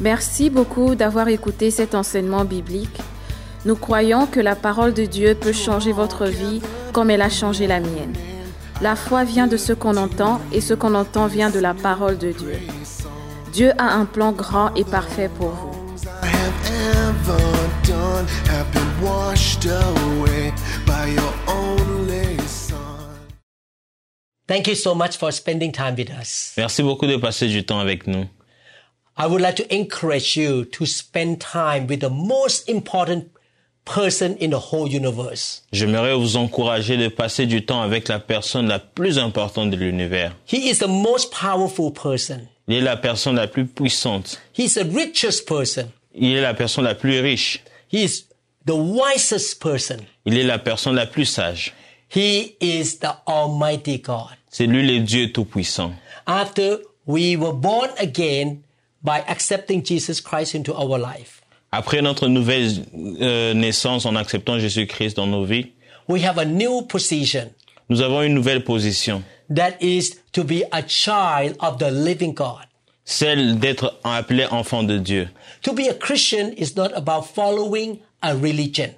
Merci beaucoup d'avoir écouté cet enseignement biblique. Nous croyons que la parole de Dieu peut changer votre vie comme elle a changé la mienne. La foi vient de ce qu'on entend et ce qu'on entend vient de la parole de Dieu. Dieu a un plan grand et parfait pour vous. Merci beaucoup de passer du temps avec nous. I would like to encourage you to spend time with the most important person in the whole universe. J'aimerais vous encourager de passer du temps avec la personne la plus importante de l'univers. He is the most powerful person. Il est la personne la plus puissante. He is the richest person. Il est la personne la plus riche. He is the wisest person. Il est la personne la plus sage. He is the Almighty God. C'est lui le Dieu tout-puissant. After we were born again by accepting Jesus Christ into our life, Après notre nouvelle euh, naissance en acceptant Jésus-Christ dans nos vies, we have a new position nous avons une nouvelle position, that is to be a child of the living God. celle d'être appelé enfant de Dieu. To be a Christian is not about following a religion,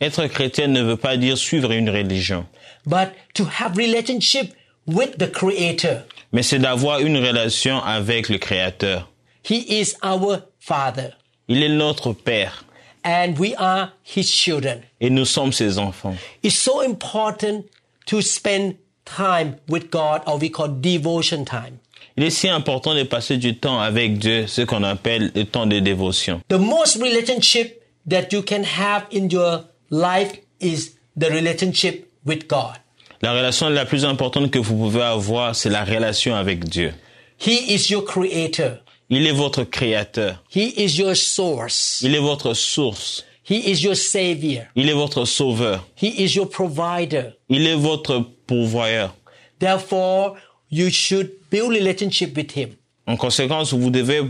Être chrétien ne veut pas dire suivre une religion, but to have relationship with the Creator. mais c'est d'avoir une relation avec le Créateur. He is our Father, Il est notre Père and we are His children. et nous sommes ses enfants. It's so important to spend time with God, or we call devotion time. Il est si important de passer du temps avec Dieu, ce qu'on appelle le temps de dévotion. The most relationship that you can have in your life is the relationship with God. La relation la plus importante que vous pouvez avoir, c'est la relation avec Dieu. He is your creator. Il est votre créateur. He is your source. Il est votre source. He is your savior. Il est votre sauveur. He is your provider. Il est votre pourvoyeur. Therefore, you should build relationship with him. En conséquence, vous devez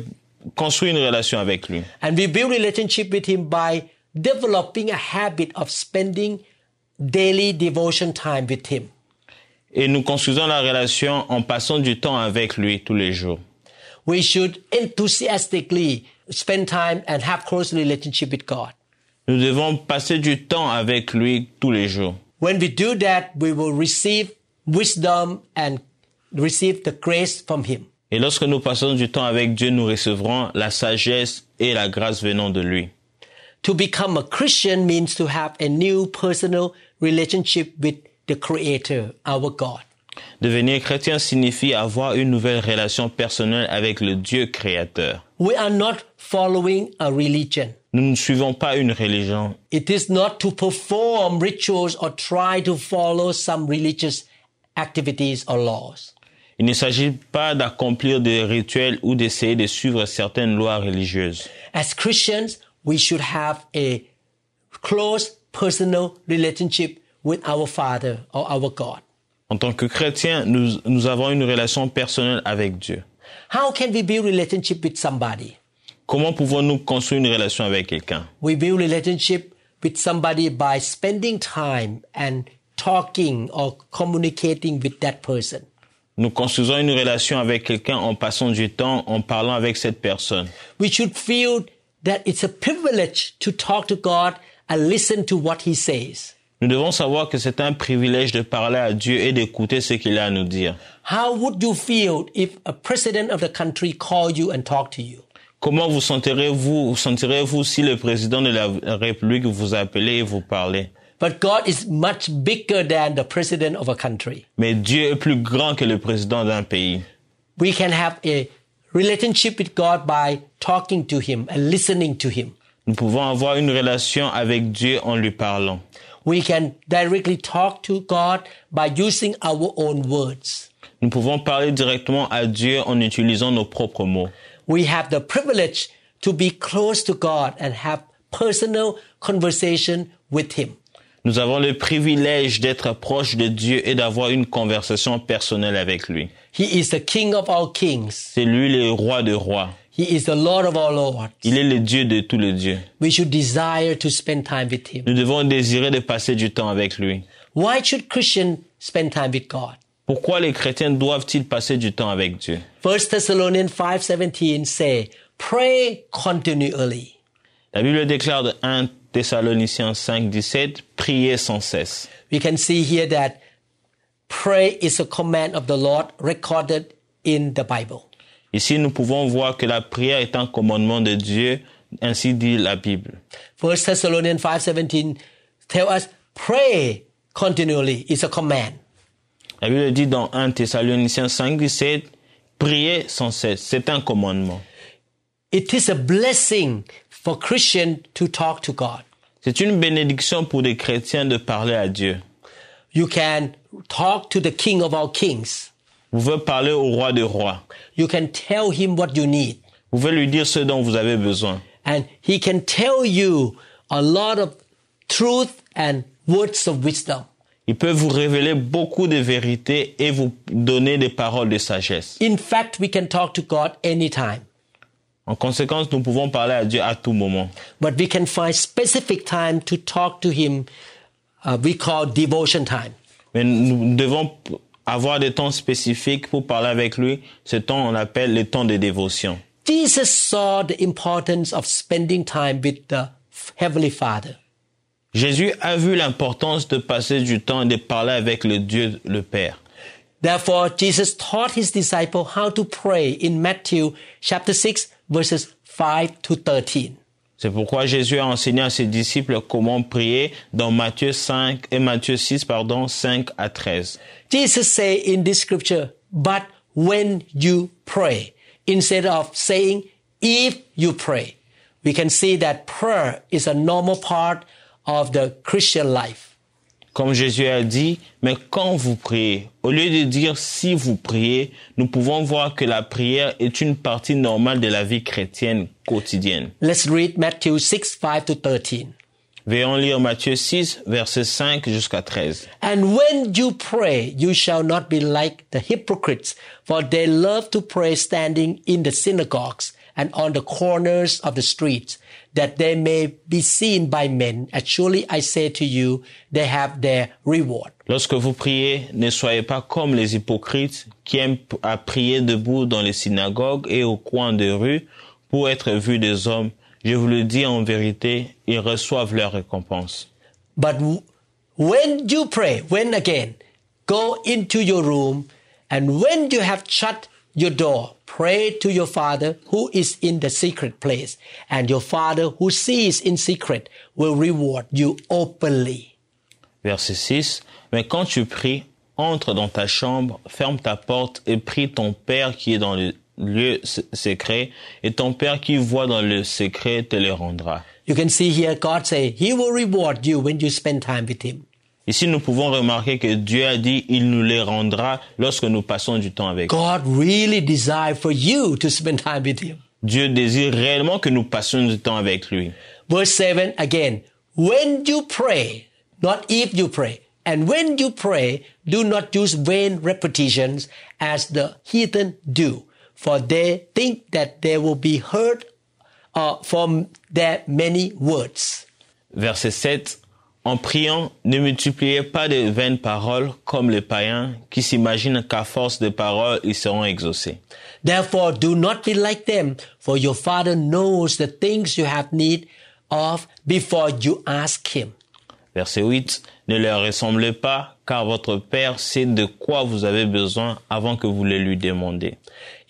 construire une relation avec lui. And we build relationship with him by developing a habit of spending daily devotion time with him. Et nous construisons la relation en passant du temps avec lui tous les jours. We should enthusiastically spend time and have close relationship with God. Nous devons passer du temps avec lui tous les jours. When we do that, we will receive wisdom and receive the grace from him. Et lorsque nous passons du temps avec Dieu, nous recevrons la sagesse et la grâce venant de lui. To become a Christian means to have a new personal relationship with the Creator, our God. Devenir chrétien signifie avoir une nouvelle relation personnelle avec le Dieu créateur. We are not following a religion. Nous ne suivons pas une religion. It is not to perform rituals or try to follow some religious activities or laws. Il ne s'agit pas d'accomplir des rituels ou d'essayer de suivre certaines lois religieuses. As Christians, we should have a close personal relationship with our Father or our God. En tant que chrétien, nous, nous avons une relation personnelle avec Dieu. How can we build relationship with somebody? Comment pouvons-nous construire une relation avec quelqu'un? We build relationship with somebody by spending time and talking or communicating with that person. Nous construisons une relation avec quelqu'un en passant du temps, en parlant avec cette personne. We should feel that it's a privilege to talk to God and listen to what he says. Nous devons savoir que c'est un privilège de parler à Dieu et d'écouter ce qu'il a à nous dire. How would you feel if a president of the country called you and talked to you? Comment vous sentirez-vous, vous sentirez-vous si le président de la République vous appelait et vous parlait? But God is much bigger than the president of a country. Mais Dieu est plus grand que le président d'un pays. We can have a relationship with God by talking to him and listening to him. Nous pouvons avoir une relation avec Dieu en lui parlant. We can directly talk to God by using our own words. Nous pouvons parler directement à Dieu en utilisant nos propres mots. We have the privilege to be close to God and have personal conversation with him. Nous avons le privilège d'être proche de Dieu et d'avoir une conversation personnelle avec lui. He is the King of all kings. C'est lui le roi de rois. He is the Lord of all lords. Il est le Dieu de tous les dieux. We should desire to spend time with him. Nous devons désirer de passer du temps avec lui. Why should Christians spend time with God? Pourquoi les chrétiens doivent-ils passer du temps avec Dieu 1 Thessalonians 5:17 say, pray continually. La Bible déclare de 1 Thessaloniciens 5, 17, priez sans cesse. We can see here that pray is a command of the Lord recorded in the Bible. Ici, nous pouvons voir que la prière est un commandement de Dieu, ainsi dit la Bible. 1 Thessalonians 5:17 tell us pray continually is a command. La Bible dit dans 1 Thessaloniciens 5, 17, priez sans cesse. C'est un commandement. It is a blessing for Christian to talk to God. C'est une bénédiction pour des chrétiens de parler à Dieu. You can talk to the King of all kings. Vous pouvez parler au roi des rois. You can tell him what you need. Vous pouvez lui dire ce dont vous avez besoin. And he can tell you a lot of truth and words of wisdom. Il peut vous révéler beaucoup de vérités et vous donner des paroles de sagesse. In fact, we can talk to God anytime, En conséquence, nous pouvons parler à Dieu à tout moment. but we can find specific time to talk to him. uh, we call devotion time. Mais nous devons avoir des temps spécifiques pour parler avec lui. Ce temps, on appelle le temps de dévotion. Jesus saw the importance of spending time with the Heavenly Father. Jésus a vu l'importance de passer du temps et de parler avec le Dieu, le Père. Therefore, Jesus taught his disciple how to pray in Matthew chapter 6 verses 5 to 13. C'est pourquoi Jésus a enseigné à ses disciples comment prier dans Matthieu 5 et Matthieu 6, pardon, 5 à 13. Jesus say in this scripture, but when you pray, instead of saying if you pray, we can see that prayer is a normal part of the Christian life. Comme Jésus a dit, mais quand vous priez, au lieu de dire si vous priez, nous pouvons voir que la prière est une partie normale de la vie chrétienne quotidienne. Let's read Matthew 6, 5 to 13. Veillons lire Matthieu 6, versets 5 jusqu'à 13. And when you pray, you shall not be like the hypocrites, for they love to pray standing in the synagogues and on the corners of the streets, that they may be seen by men. And surely I say to you, they have their reward. Lorsque vous priez, ne soyez pas comme les hypocrites qui aiment à prier debout dans les synagogues et au coin des rues pour être vus des hommes. Je vous le dis en vérité, ils reçoivent leur récompense. But when you pray, when again, go into your room, and when you have shut your door, pray to your Father who is in the secret place, and your Father who sees in secret will reward you openly. Verset 6. Mais quand tu pries, entre dans ta chambre, ferme ta porte et prie ton Père qui est dans le lieu secret, et ton Père qui voit dans le secret te le rendra. You can see here God say He will reward you when you spend time with Him. Ici, nous pouvons remarquer que Dieu a dit, il nous les rendra lorsque nous passons du temps avec lui. God really desire for you to spend time with Him. Dieu désire réellement que nous passions du temps avec lui. Verse 7 again. When you pray, not if you pray, and when you pray, do not use vain repetitions as the heathen do, for they think that they will be heard uh, from their many words. Verset 7. En priant, ne multipliez pas de vaines paroles comme les païens qui s'imaginent qu'à force de paroles, ils seront exaucés. Therefore, do not be like them, for your Father knows the things you have need of before you ask Him. Verset 8. Ne leur ressemblez pas, car votre Père sait de quoi vous avez besoin avant que vous le lui demandiez.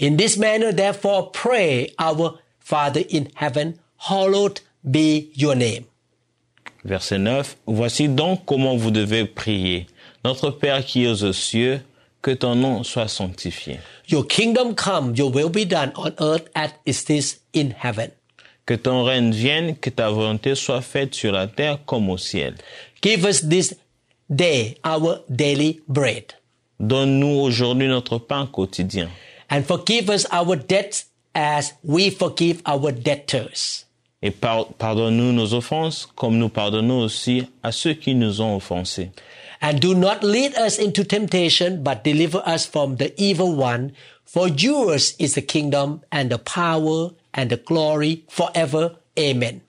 In this manner, therefore, pray, Our Father in heaven, hallowed be your name. Verset 9. Voici donc comment vous devez prier. Notre Père qui es aux cieux, que ton nom soit sanctifié. Your kingdom come, your will be done on earth as it is in heaven. Que ton règne vienne, que ta volonté soit faite sur la terre comme au ciel. Give us this day our daily bread, Donne-nous aujourd'hui notre pain quotidien. and forgive us our debts as we forgive our debtors. Et par- pardonne-nous nos offenses, comme nous pardonnons aussi à ceux qui nous ont offensés. And do not lead us into temptation, but deliver us from the evil one. For yours is the kingdom and the power and the glory forever. Amen.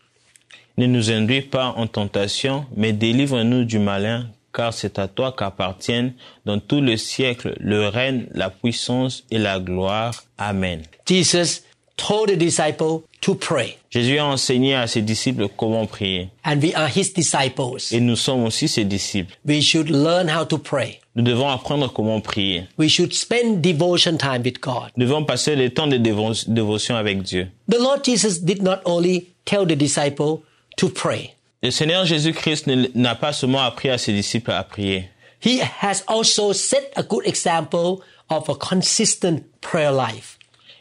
Ne nous induis pas en tentation, mais délivre-nous du malin, car c'est à toi qu'appartiennent dans tout le siècle le règne, la puissance et la gloire. Amen. Jesus told the disciple to pray. Jésus a enseigné à ses disciples comment prier. And we are his disciples. Et nous sommes aussi ses disciples. We should learn how to pray. Nous devons apprendre comment prier. We should spend devotion time with God. Nous devons passer le temps de dévo- dévotion avec Dieu. The Lord Jesus did not only tell the disciple to pray. Le Seigneur Jésus-Christ n'a pas seulement appris à ses disciples à prier. He has also set a good example of a consistent prayer life.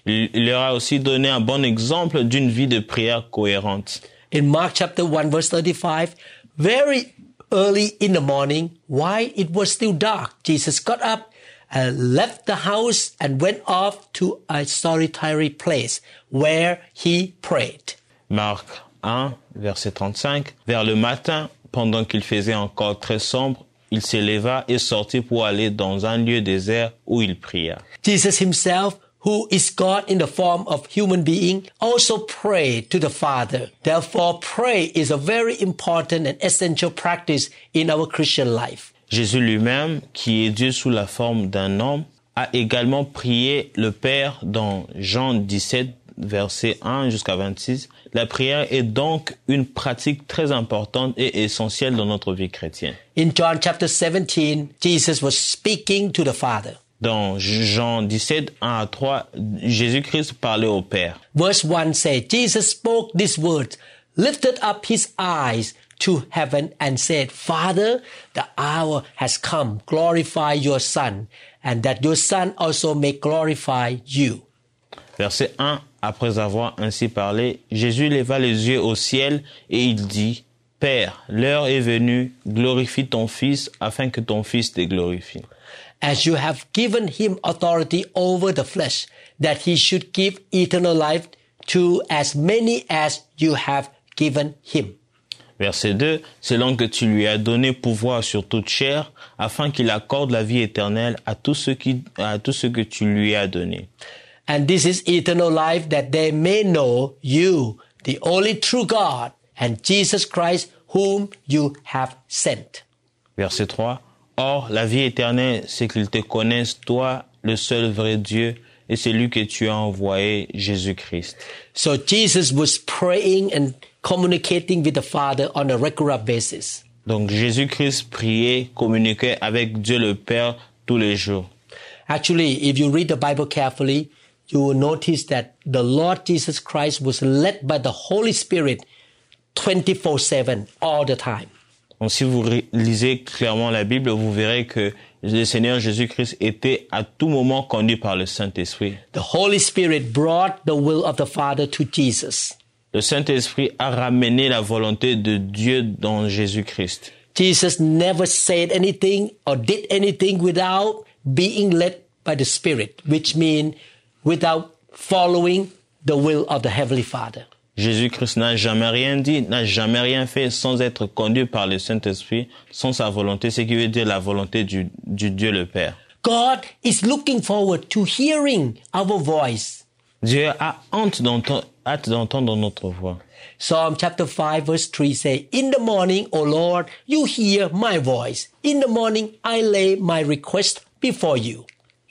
Il, leur a aussi donné un bon exemple d'une vie de prière cohérente. In Mark chapter 1 verse 35, very early in the morning, while it was still dark, Jesus got up and left the house and went off to a solitary place where he prayed. Marc 1, verset 35. Vers le matin, pendant qu'il faisait encore très sombre, il s'éleva et sortit pour aller dans un lieu désert où il pria. Jesus himself, who is God in the form of human being, also prayed to the Father. Therefore, pray is a very important and essential practice in our Christian life. Jésus lui-même, qui est Dieu sous la forme d'un homme, a également prié le Père dans Jean 17, verset 1 jusqu'à 26. La prière est donc une pratique très importante et essentielle dans notre vie chrétienne. In John chapter 17, Jesus was speaking to the Father. Dans Jean 17, 1 à 3, Jésus-Christ parlait au Père. Verse 1 says, Jesus spoke these words, lifted up his eyes to heaven and said, Father, the hour has come. Glorify your Son, and that your Son also may glorify you. Verset 1, après avoir ainsi parlé, Jésus leva les yeux au ciel et il dit, Père, l'heure est venue, glorifie ton Fils afin que ton Fils te glorifie. As you have given him authority over the flesh, that he should give eternal life to as many as you have given him. Verset 2, selon que tu lui as donné pouvoir sur toute chair, afin qu'il accorde la vie éternelle à tous ceux qui, à tous ceux que tu lui as donné. And this is eternal life that they may know you, the only true God, and Jesus Christ, whom you have sent. Verset 3, Or, la vie éternelle, c'est qu'ils te connaissent, toi, le seul vrai Dieu, et celui que tu as envoyé, Jésus-Christ. So Jesus was praying and communicating with the Father on a regular basis. Donc Jésus-Christ priait, communiquait avec Dieu le Père tous les jours. Actually, if you read the Bible carefully, you will notice that the Lord Jesus Christ was led by the Holy Spirit 24-7 all the time. Donc si vous lisez clairement la Bible, vous verrez que le Seigneur Jésus-Christ était à tout moment conduit par le Saint-Esprit. The Holy Spirit brought the will of the Father to Jesus. Le Saint-Esprit a ramené la volonté de Dieu dans Jésus-Christ. Jesus never said anything or did anything without being led by the Spirit, which means without following the will of the Heavenly Father. Jésus-Christ n'a jamais rien dit, n'a jamais rien fait sans être conduit par le Saint-Esprit, sans sa volonté, ce qui veut dire la volonté du, du Dieu le Père. God is looking forward to hearing our voice. Dieu a hâte d'entendre, hâte d'entendre notre voix. Psalm chapter 5 verse 3 say, In the morning, O Lord, you hear my voice. In the morning, I lay my request before you.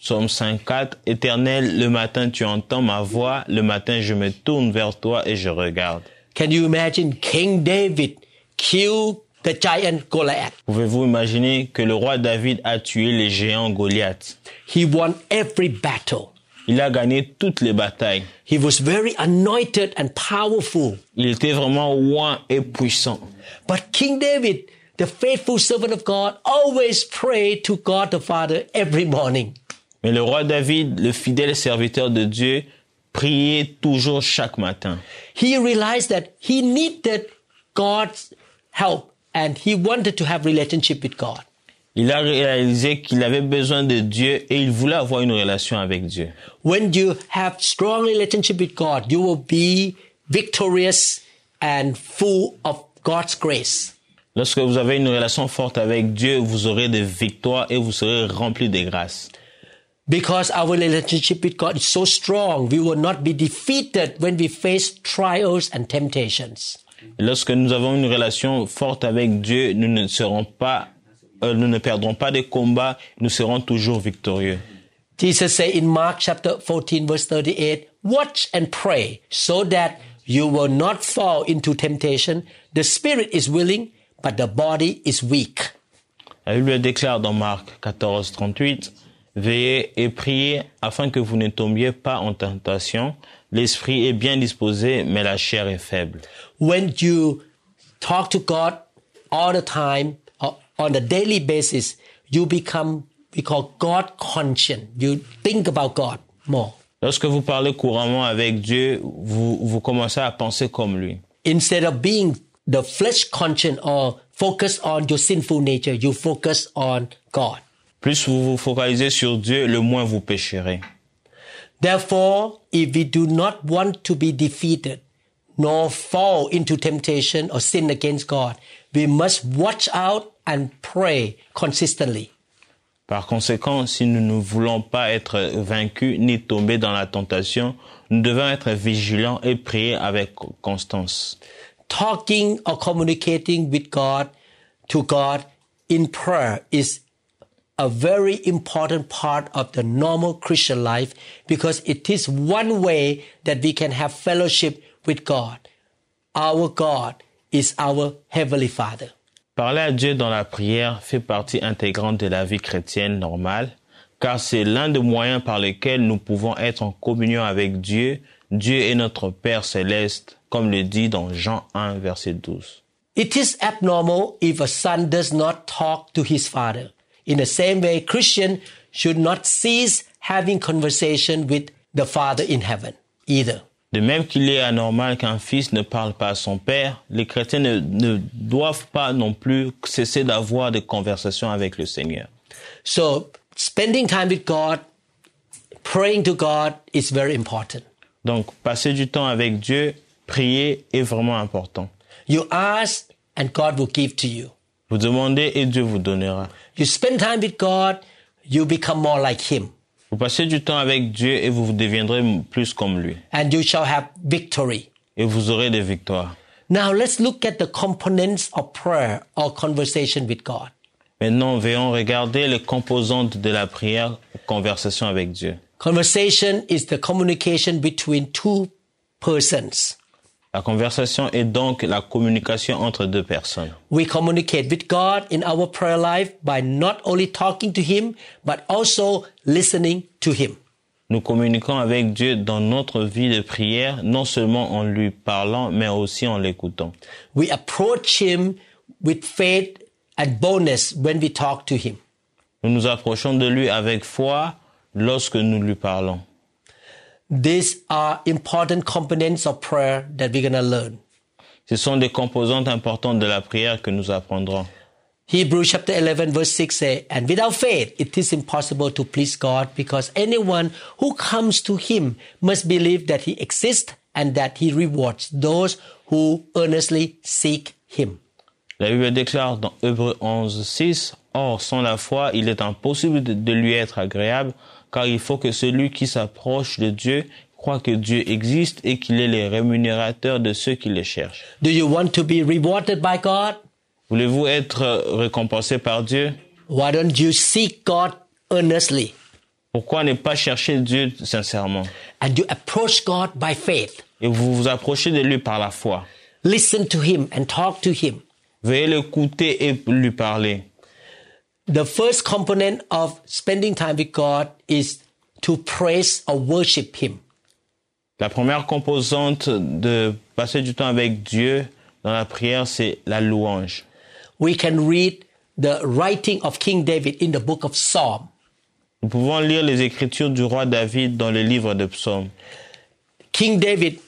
Psaume 54, Éternel, le matin tu entends ma voix, le matin je me tourne vers toi et je regarde. Can you imagine King David killed the giant Goliath? Pouvez-vous imaginer que le roi David a tué les géants Goliath? He won every battle. Il a gagné toutes les batailles. He was very anointed and powerful. Il était vraiment roi et puissant. But King David, the faithful servant of God, always prayed to God the Father every morning. Mais le roi David, le fidèle serviteur de Dieu, priait toujours chaque matin. He realized that he needed God's help and he wanted to have relationship with God. Il a réalisé qu'il avait besoin de Dieu et il voulait avoir une relation avec Dieu. When you have strong relationship with God, you will be victorious and full of God's grace. Lorsque vous avez une relation forte avec Dieu, vous aurez des victoires et vous serez rempli de grâce. Because our relationship with God is so strong, we will not be defeated when we face trials and temptations. Lorsque nous avons une relation forte avec Dieu, nous ne serons pas, euh, nous ne perdrons pas des combats, nous serons toujours victorieux. Jesus said in Mark chapter 14 verse 38, watch and pray so that you will not fall into temptation. The spirit is willing, but the body is weak. La Bible déclare dans Marc 14, 38, Veillez et priez afin que vous ne tombiez pas en tentation. L'esprit est bien disposé, mais la chair est faible. When you talk to God all the time uh, on a daily basis, you become, we call God conscious. You think about God more. Lorsque vous parlez couramment avec Dieu, vous, vous commencez à penser comme lui. Instead of being the flesh conscious or focus on your sinful nature, you focus on God. Plus vous vous focalisez sur Dieu, le moins vous pécherez. Therefore, if we do not want to be defeated, nor fall into temptation or sin against God, we must watch out and pray consistently. Par conséquent, si nous ne voulons pas être vaincus ni tomber dans la tentation, nous devons être vigilants et prier avec constance. Talking or communicating with God to God in prayer is a very important part of the normal Christian life because it is one way that we can have fellowship with God. Our God is our Heavenly Father. Parler à Dieu dans la prière fait partie intégrante de la vie chrétienne normale, car c'est l'un des moyens par lesquels nous pouvons être en communion avec Dieu. Dieu est notre Père céleste, comme le dit dans Jean 1, verset 12. It is abnormal if a son does not talk to his father. In the same way, Christian should not cease having conversation with the Father in heaven either. De même qu'il est anormal qu'un fils ne parle pas à son père, les chrétiens ne, ne doivent pas non plus cesser d'avoir des conversations avec le Seigneur. So spending time with God, praying to God is very important. Donc, passer du temps avec Dieu, prier est vraiment important. You ask and God will give to you. Vous demandez et Dieu vous donnera. You spend time with God, you become more like Him Vous passez du temps avec Dieu et vous deviendrez plus comme lui. and you shall have victory. Et vous aurez des victoires. Now let's look at the components of prayer or conversation with God. Maintenant, veillons regarder les composantes de la prière, conversation avec Dieu. Conversation is the communication between two persons. La conversation est donc la communication entre deux personnes. We communicate with God in our prayer life by not only talking to Him, but also listening to Him. Nous communiquons avec Dieu dans notre vie de prière, non seulement en lui parlant, mais aussi en l'écoutant. We approach Him with faith and boldness when we talk to Him. Nous nous approchons de lui avec foi lorsque nous lui parlons. These are important components of prayer that we're going to learn. Ce sont des composantes importantes de la prière que nous apprendrons. Hebrews chapter 11 verse 6 says, And without faith it is impossible to please God because anyone who comes to Him must believe that He exists and that He rewards those who earnestly seek Him. La Bible déclare dans Hébreux 11, 6, Or, sans la foi, il est impossible de, de lui être agréable, car il faut que celui qui s'approche de Dieu croit que Dieu existe et qu'il est le rémunérateur de ceux qui le cherchent. Do you want to be rewarded by God? Voulez-vous être euh, récompensé par Dieu? Why don't you seek God earnestly? Pourquoi ne pas chercher Dieu sincèrement? And you approach God by faith? Et vous vous approchez de lui par la foi. Listen to Him and talk to Him. Veuillez l'écouter et lui parler. The first component of spending time with God is to praise or worship Him. La première composante de passer du temps avec Dieu dans la prière, c'est la louange. We can read the writing of King David in the book of Psalm. Nous pouvons lire les écritures du roi David dans le livre de psaumes. King David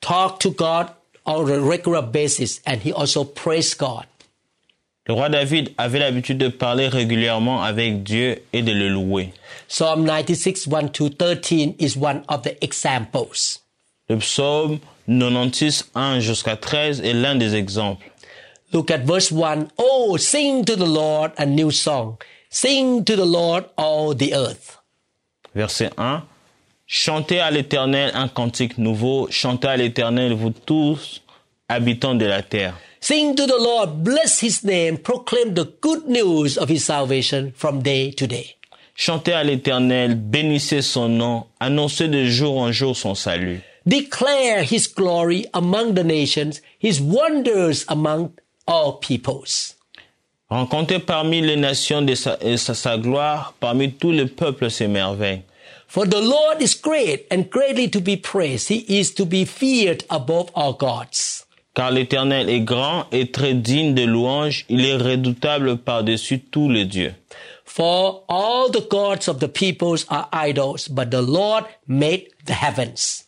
talked to God on a regular basis and he also praised God. Le roi David avait l'habitude de parler régulièrement avec Dieu et de le louer. Psalm 96, 1 to 13 is one of the examples. Le psaume 96, 1 jusqu'à 13 est l'un des exemples. Look at verse 1. Oh, sing to the Lord a new song. Sing to the Lord all the earth. Verset 1. Chantez à l'Éternel un cantique nouveau, chantez à l'Éternel vous tous, habitants de la terre. Sing to the Lord, bless his name, proclaim the good news of his salvation from day to day. Chantez à l'Éternel, bénissez son nom, annoncez de jour en jour son salut. Declare his glory among the nations, his wonders among all peoples. Rencontrez parmi les nations de sa, sa, sa gloire, parmi tous les peuples ses merveilles. For the Lord is great and greatly to be praised. He is to be feared above all gods. Car l'Éternel est grand et très digne de louange, il est redoutable par-dessus tous les dieux. For all the gods of the peoples are idols, but the Lord made the heavens.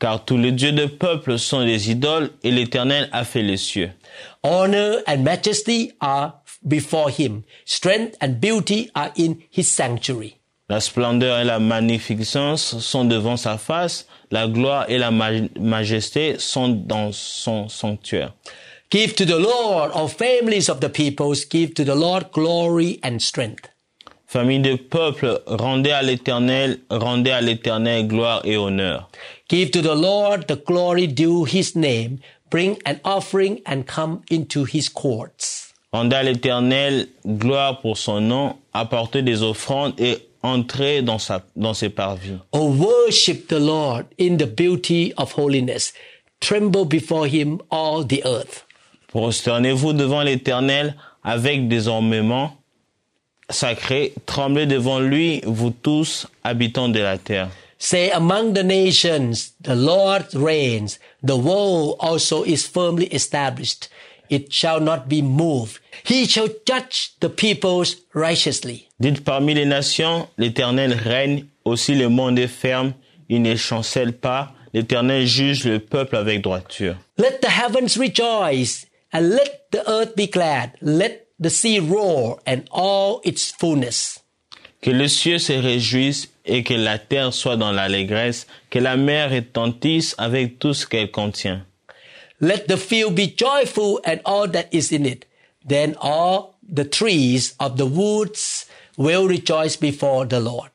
Car tous les dieux de peuple sont des idoles et l'Éternel a fait les cieux. Honor and majesty are before him. Strength and beauty are in his sanctuary. La splendeur et la magnificence sont devant sa face, la gloire et la ma- majesté sont dans son sanctuaire. Give to the Lord, all families of the peoples, give to the Lord glory and strength. Famille de peuple, rendez à l'Éternel, rendez à l'Éternel gloire et honneur. Give to the Lord the glory due his name. Bring an offering and come into his courts. Rendez à l'Éternel gloire pour son nom, apportez des offrandes et entrez dans, sa, dans ses parvis. Oh, worship the Lord in the beauty of holiness. Tremble before him all the earth. Prosternez-vous devant l'Éternel avec des ornements sacrés, tremblez devant lui, vous tous, habitants de la terre. Say among the nations, the Lord reigns. The world also is firmly established. It shall not be moved. He shall judge the peoples righteously. Dites parmi les nations, l'Éternel règne, aussi le monde est ferme, il ne chancelle pas, l'Éternel juge le peuple avec droiture. Let the heavens rejoice and let the earth be glad. Let the sea roar and all its fullness. Que le ciel se réjouisse et que la terre soit dans l'allégresse, que la mer retentisse avec tout ce qu'elle contient. Let the field be joyful and all that is in it. Then all the trees of the woods will rejoice before the Lord.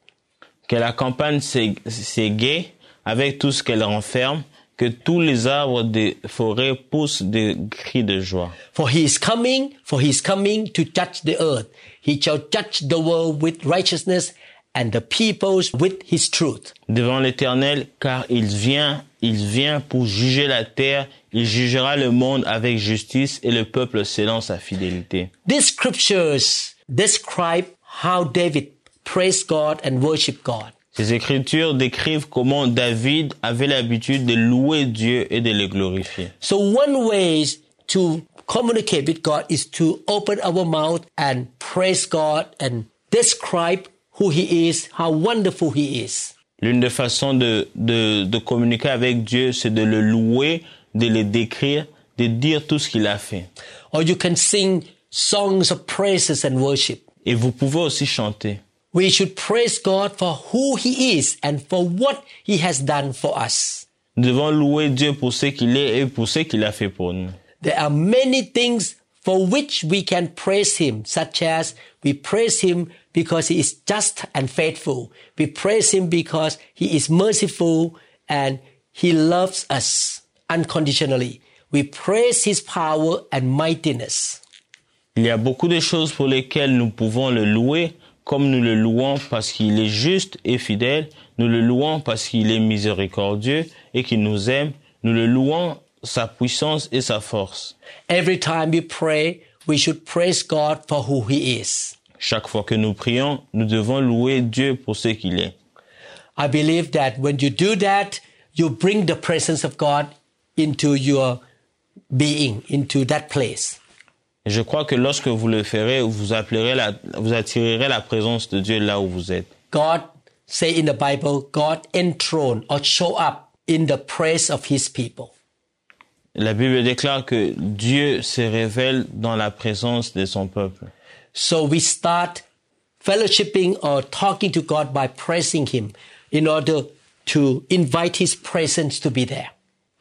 Que la campagne s'égaie avec tout ce qu'elle renferme, que tous les arbres des forêts poussent des cris de joie. For he is coming, for he is coming to judge the earth. He shall judge the world with righteousness and the peoples with his truth. Devant l'Éternel, car il vient, il vient pour juger la terre, il jugera le monde avec justice et le peuple selon sa fidélité. These scriptures describe how David praised God and worshiped God. Ces écritures décrivent comment David avait l'habitude de louer Dieu et de le glorifier. So one way to communicate with God is to open our mouth and praise God and describe who he is, how wonderful he is. L'une des façons de, de, de communiquer avec Dieu, c'est de le louer, de le décrire, de dire tout ce qu'il a fait. Or you can sing songs of praises and worship. Et vous pouvez aussi chanter. We should praise God for who he is and for what he has done for us. Nous devons louer Dieu pour ce qu'il est et pour ce qu'il a fait pour nous. There are many things for which we can praise him, such as we praise him because he is just and faithful. We praise him because he is merciful and he loves us unconditionally. We praise his power and mightiness. Il y a beaucoup de choses pour lesquelles nous pouvons le louer, comme nous le louons parce qu'il est juste et fidèle, nous le louons parce qu'il est miséricordieux et qu'il nous aime, nous le louons sa puissance et sa force. Every time we pray, we should praise God for who he is. Chaque fois que nous prions, nous devons louer Dieu pour ce qu'il est. I believe that when you do that, you bring the presence of God into your being, into that place. Je crois que lorsque vous le ferez, vous appellerez la, vous attirerez la présence de Dieu là où vous êtes. God say in the Bible, God enthroned or show up in the praise of his people. La Bible déclare que Dieu se révèle dans la présence de son peuple. So we start fellowshipping or talking to God by praising him in order to invite his presence to be there.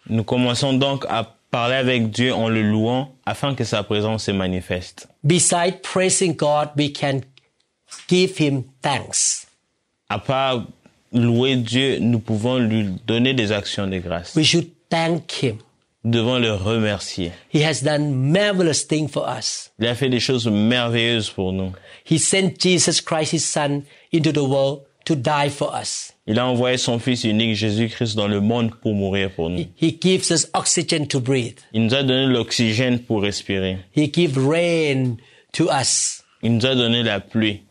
Nous commençons donc à parler avec Dieu en le louant afin que sa présence se manifeste. Beside praising God, we can give him thanks. À part louer Dieu, nous pouvons lui donner des actions de grâce. We should thank him. Devons le remercier. He has done marvelous things for us. Il a fait des choses merveilleuses pour nous. He sent Jesus Christ, his son, into the world to die for us. Il a envoyé son Fils unique Jésus-Christ dans le monde pour mourir pour nous. He gives us oxygen to breathe. Il nous a donné l'oxygène pour respirer. He gives rain to us. Il nous a donné la pluie.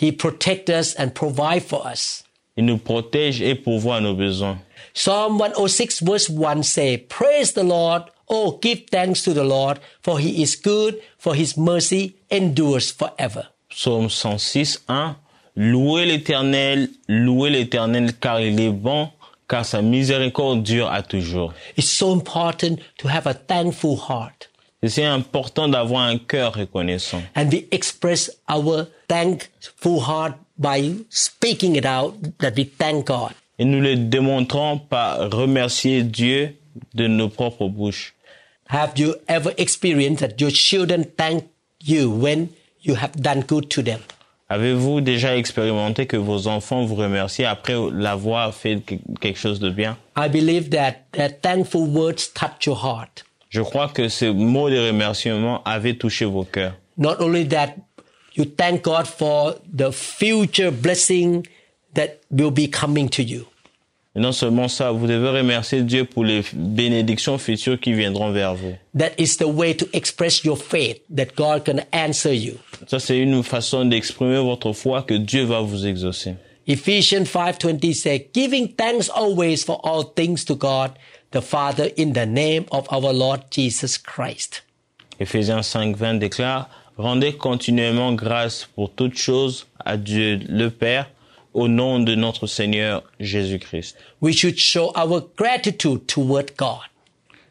He protects us and provides for us. Il nous protège et pourvoit à nos besoins. Psalm 106 verse 1 say, Praise the Lord, oh give thanks to the Lord, for he is good, for his mercy endures forever. Psaume 106, 1. Louez l'éternel, louez l'éternel car il est bon, car sa miséricorde dure à toujours. It's so important to have a thankful heart. C'est important d'avoir un cœur reconnaissant. And we express our thankful heart by speaking it out that we thank God. Et nous le démontrons par remercier Dieu de nos propres bouches. Have you ever experienced that your children thank you when you have done good to them? Avez-vous déjà expérimenté que vos enfants vous remercient après l'avoir fait que- quelque chose de bien? I believe that their thankful words touch your heart. Je crois que ces mots de remerciement avaient touché vos cœurs. Not only that, you thank God for the future blessing that will be coming to you. Et non seulement ça, vous devez remercier Dieu pour les bénédictions futures qui viendront vers vous. That is the way to express your faith that God can answer you. Ça, c'est une façon d'exprimer votre foi que Dieu va vous exaucer. Ephesians 5:20 says, "Giving thanks always for all things to God the Father in the name of our Lord Jesus Christ." Éphésiens 5, 20 déclare, Rendez continuellement grâce pour toutes choses à Dieu le Père au nom de notre Seigneur Jésus-Christ. We should show our gratitude toward God.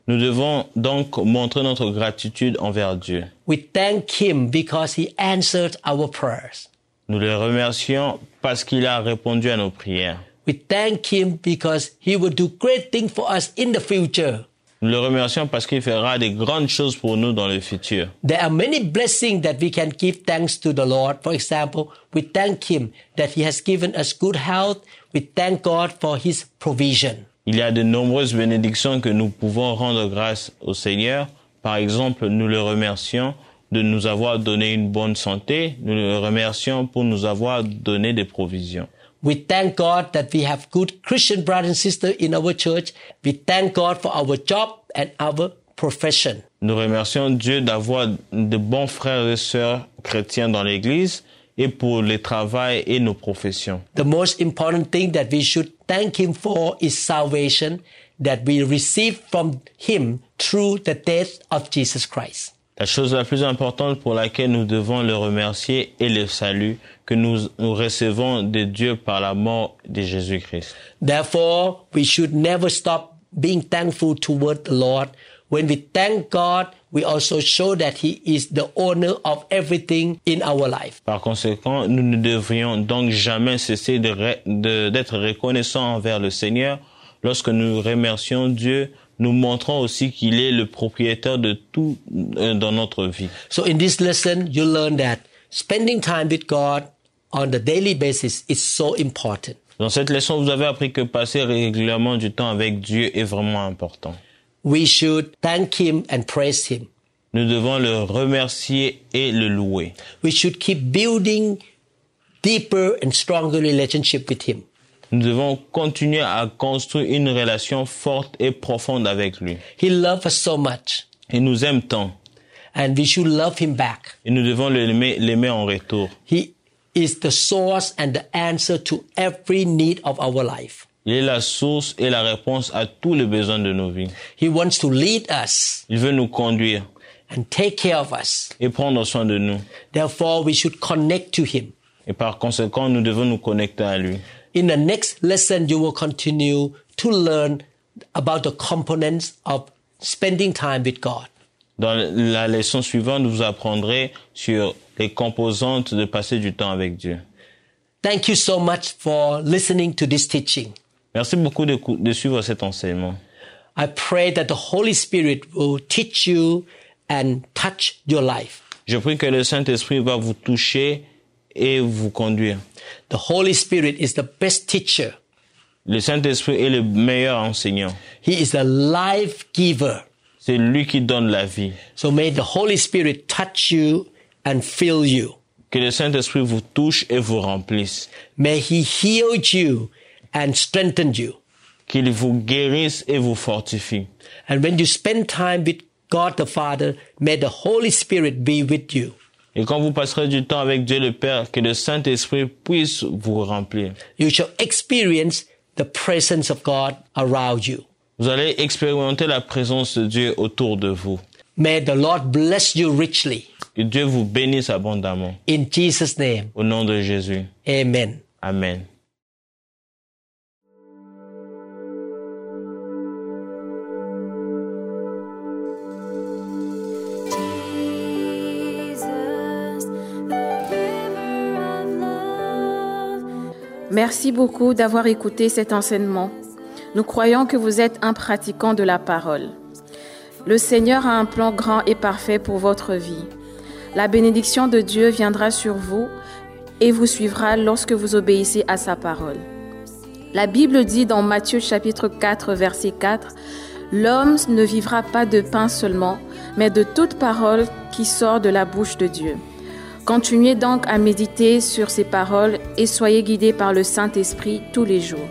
Nous devons donc montrer notre gratitude envers Dieu. We thank him because he answered our prayers. Nous le remercions parce qu'il a répondu à nos prières. We thank him because he will do great things for us in the future. Nous le remercions parce qu'il fera des grandes choses pour nous dans le futur. There are many blessings that we can give thanks to the Lord. For example, we thank him that he has given us good health. We thank God for his provision. Il y a de nombreuses bénédictions que nous pouvons rendre grâce au Seigneur. Par exemple, nous le remercions de nous avoir donné une bonne santé. Nous le remercions pour nous avoir donné des provisions. We thank God that we have good Christian brothers and sisters in our church. We thank God for our job and our profession. Nous remercions Dieu d'avoir de bons frères et sœurs chrétiens dans l'Église et pour le travail et nos professions. The most important thing that we should thank him for is salvation that we receive from him through the death of Jesus Christ. La chose la plus importante pour laquelle nous devons le remercier est le salut que nous, nous recevons de Dieu par la mort de Jésus-Christ. Therefore, we should never stop being thankful toward the Lord. When we thank God, we also show that He is the owner of everything in our life. Par conséquent, nous ne devrions donc jamais cesser de re- de- d'être reconnaissants envers le Seigneur. Lorsque nous remercions Dieu, nous montrons aussi qu'il est le propriétaire de tout euh, dans notre vie. So in this lesson, you learn that spending time with God on the daily basis is so important. Dans cette leçon, vous avez appris que passer régulièrement du temps avec Dieu est vraiment important. We should thank Him and praise Him. Nous devons le remercier et le louer. We should keep building deeper and stronger relationship with Him. Nous devons continuer à construire une relation forte et profonde avec lui. He loves us so much Il nous aime tant and we should love Him back. et nous devons l'aimer en retour. He is the source and the answer to every need of our life. Il est la source et la réponse à tous les besoins de nos vies. He wants to lead us Il veut nous conduire and take care of us. et prendre soin de nous. Therefore, we should connect to Him. Et par conséquent, nous devons nous connecter à lui. In the next lesson, you will continue to learn about the components of spending time with God. Dans la leçon suivante, vous apprendrez sur les composantes de passer du temps avec Dieu. Thank you so much for listening to this teaching. Merci beaucoup de, de suivre cet enseignement. I pray that the Holy Spirit will teach you and touch your life. Je prie que le Saint-Esprit va vous toucher et vous conduire. The Holy Spirit is the best teacher. Le Saint-Esprit est le meilleur enseignant. He is the life giver. C'est lui qui donne la vie. So may the Holy Spirit touch you and fill you. Que le Saint-Esprit vous touche et vous remplisse. May he heal you and strengthen you. Qu'il vous guérisse et vous fortifie. And when you spend time with God the Father, may the Holy Spirit be with you. Et quand vous passerez du temps avec Dieu le Père, que le Saint-Esprit puisse vous remplir. You shall experience the presence of God around you. Vous allez expérimenter la présence de Dieu autour de vous. May the Lord bless you richly. Que Dieu vous bénisse abondamment. In Jesus' name, Au nom de Jésus. amen. Amen. Merci beaucoup d'avoir écouté cet enseignement. Nous croyons que vous êtes un pratiquant de la parole. Le Seigneur a un plan grand et parfait pour votre vie. La bénédiction de Dieu viendra sur vous et vous suivra lorsque vous obéissez à sa parole. La Bible dit dans Matthieu chapitre 4 verset 4, L'homme ne vivra pas de pain seulement, mais de toute parole qui sort de la bouche de Dieu. Continuez donc à méditer sur ces paroles et soyez guidés par le Saint-Esprit tous les jours.